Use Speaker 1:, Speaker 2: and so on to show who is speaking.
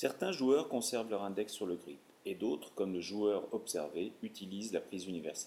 Speaker 1: Certains joueurs conservent leur index sur le grip, et d'autres, comme le joueur observé, utilisent la prise universelle.